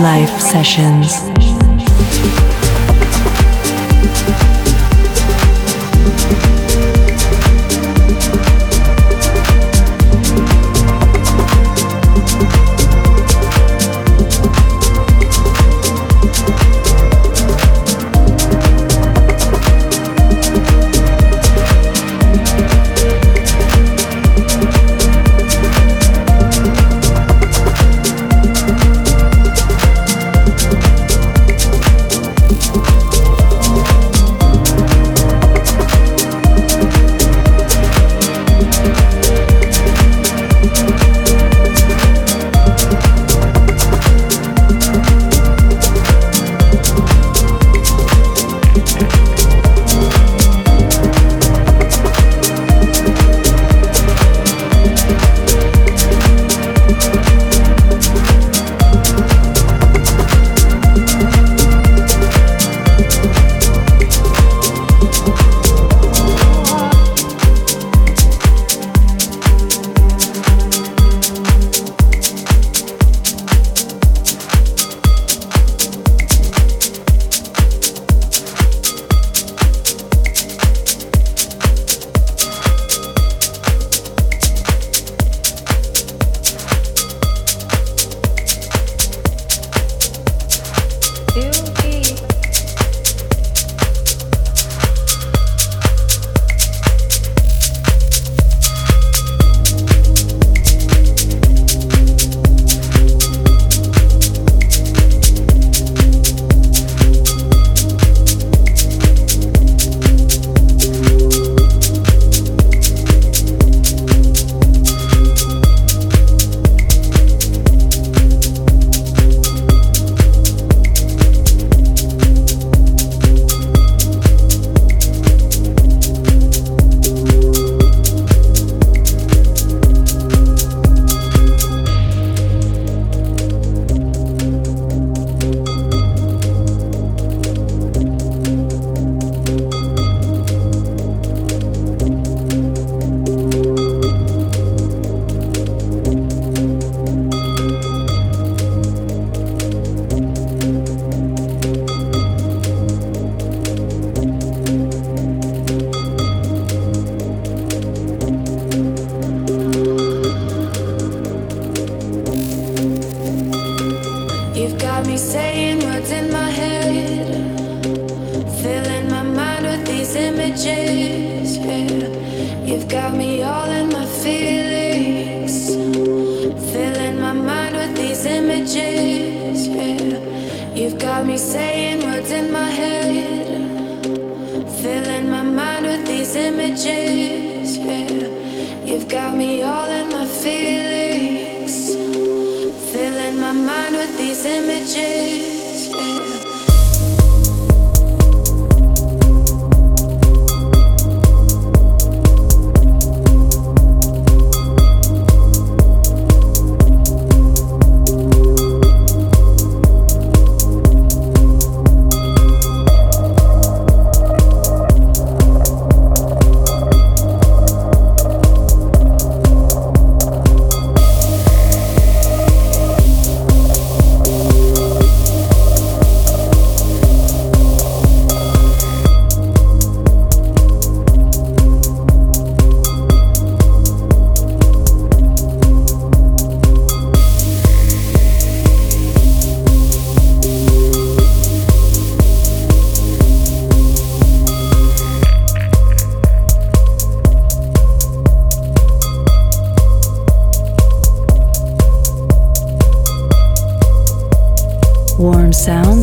Life Sessions.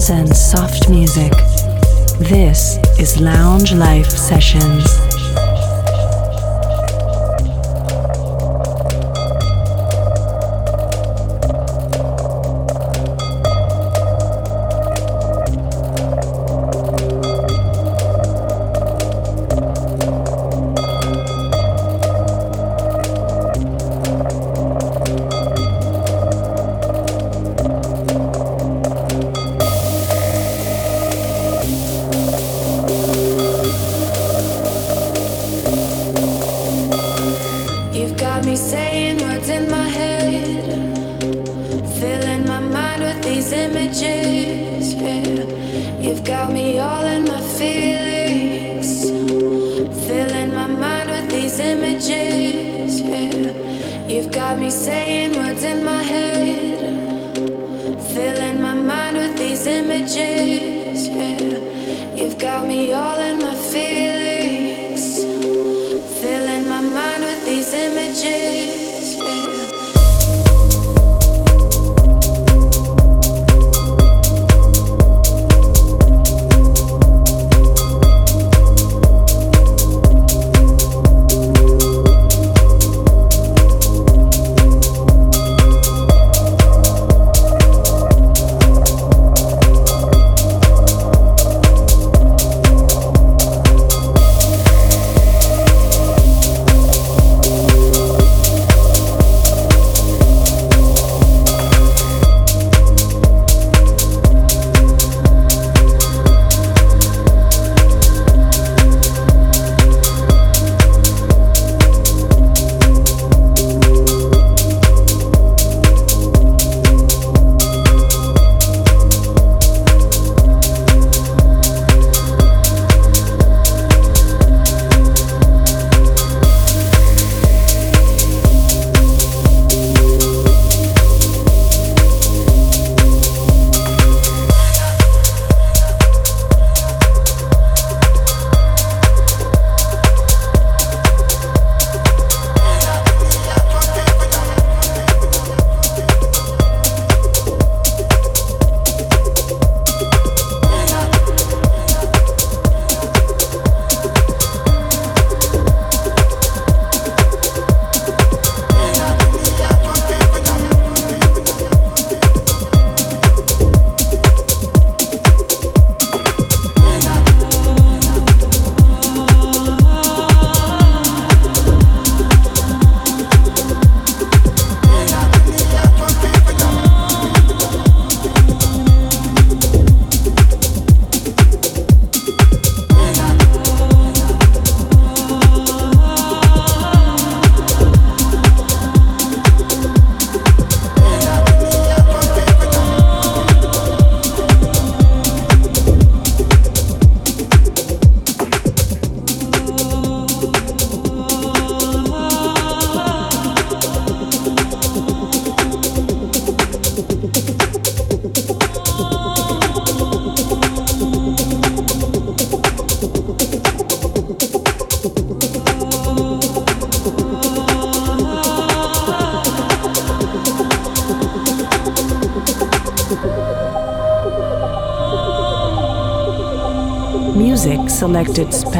And soft music. This is Lounge Life Sessions.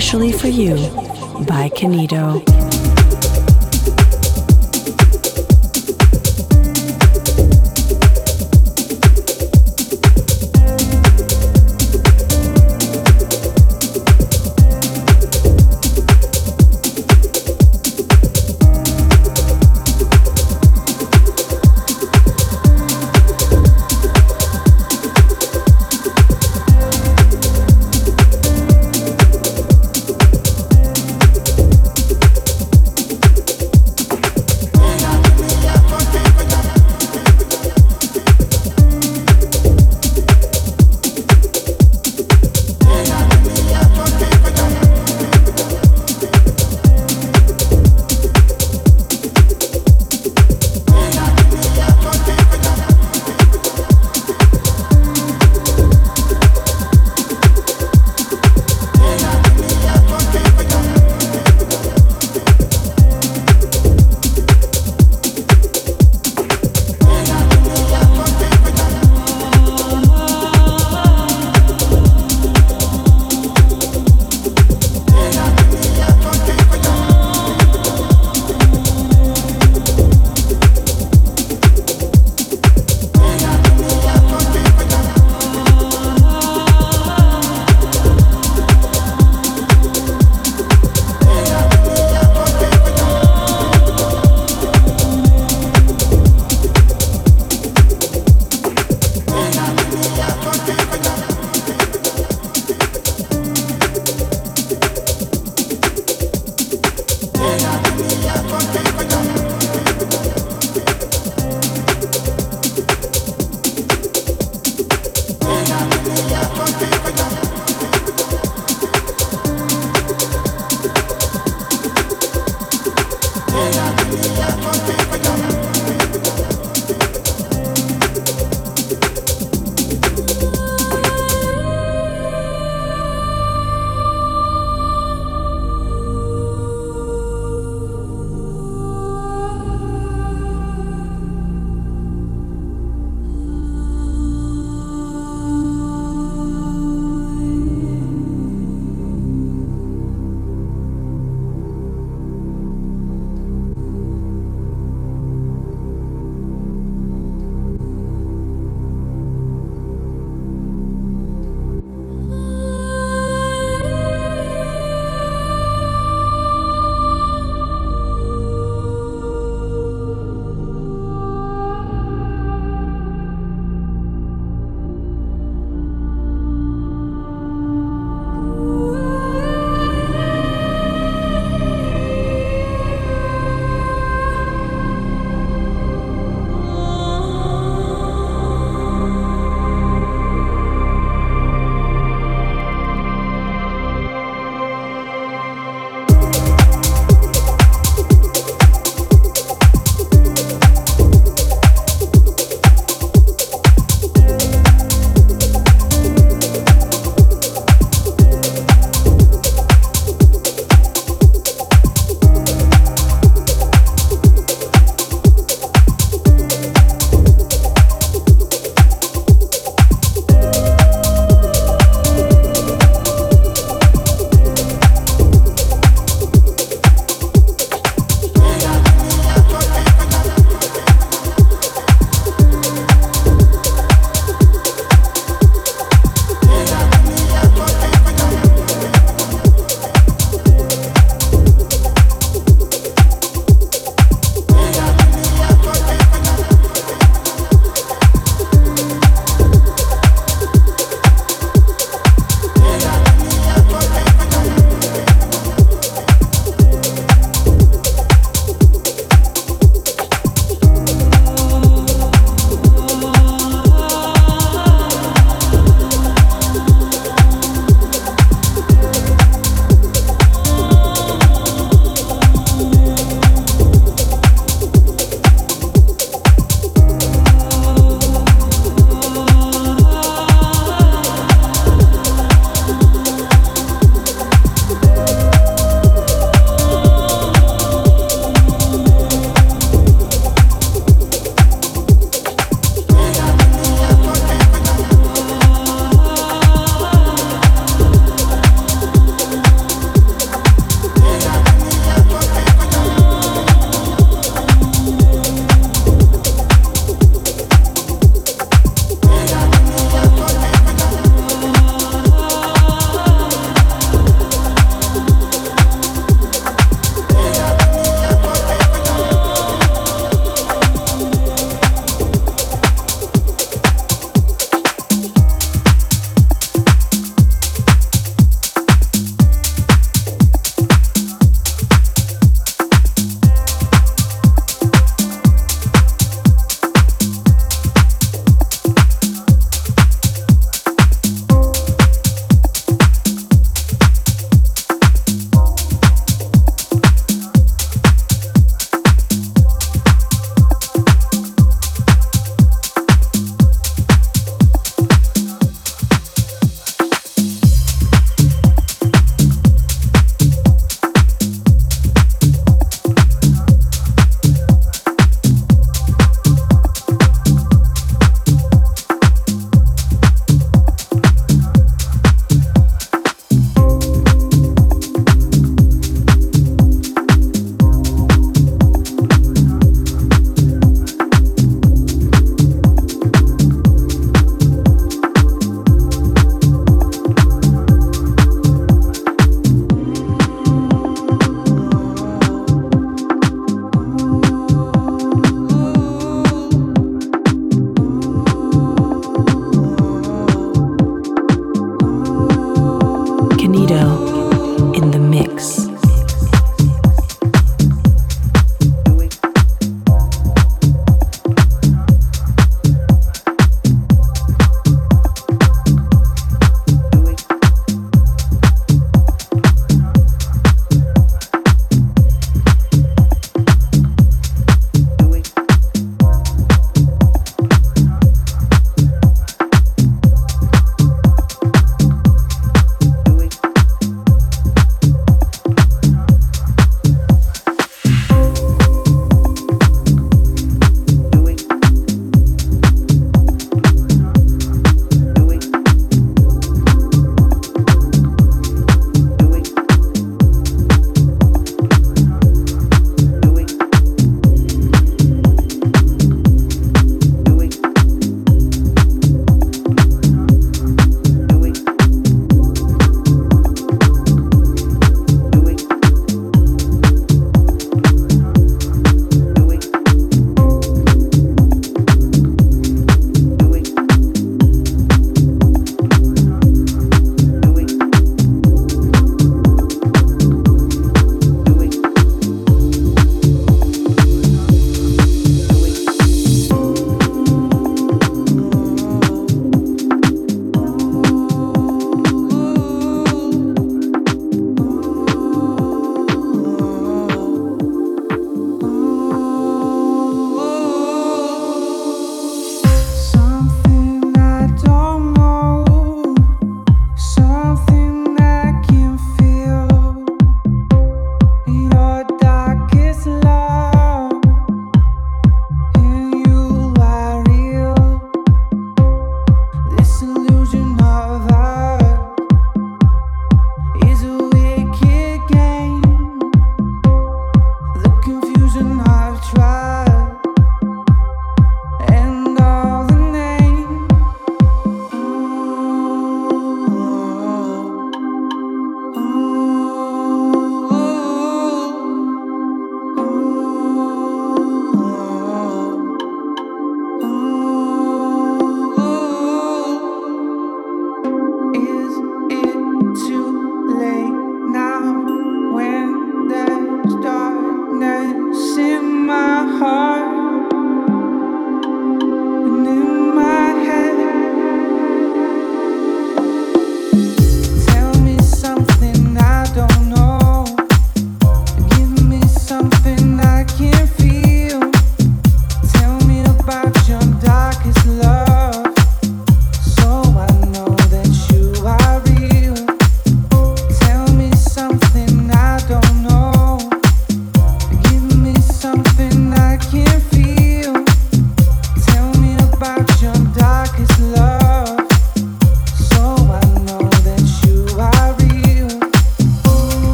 Selected specially for you by Kenito.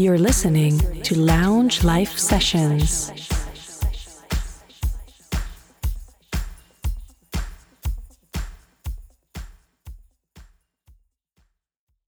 You're listening to Lounge Life Sessions.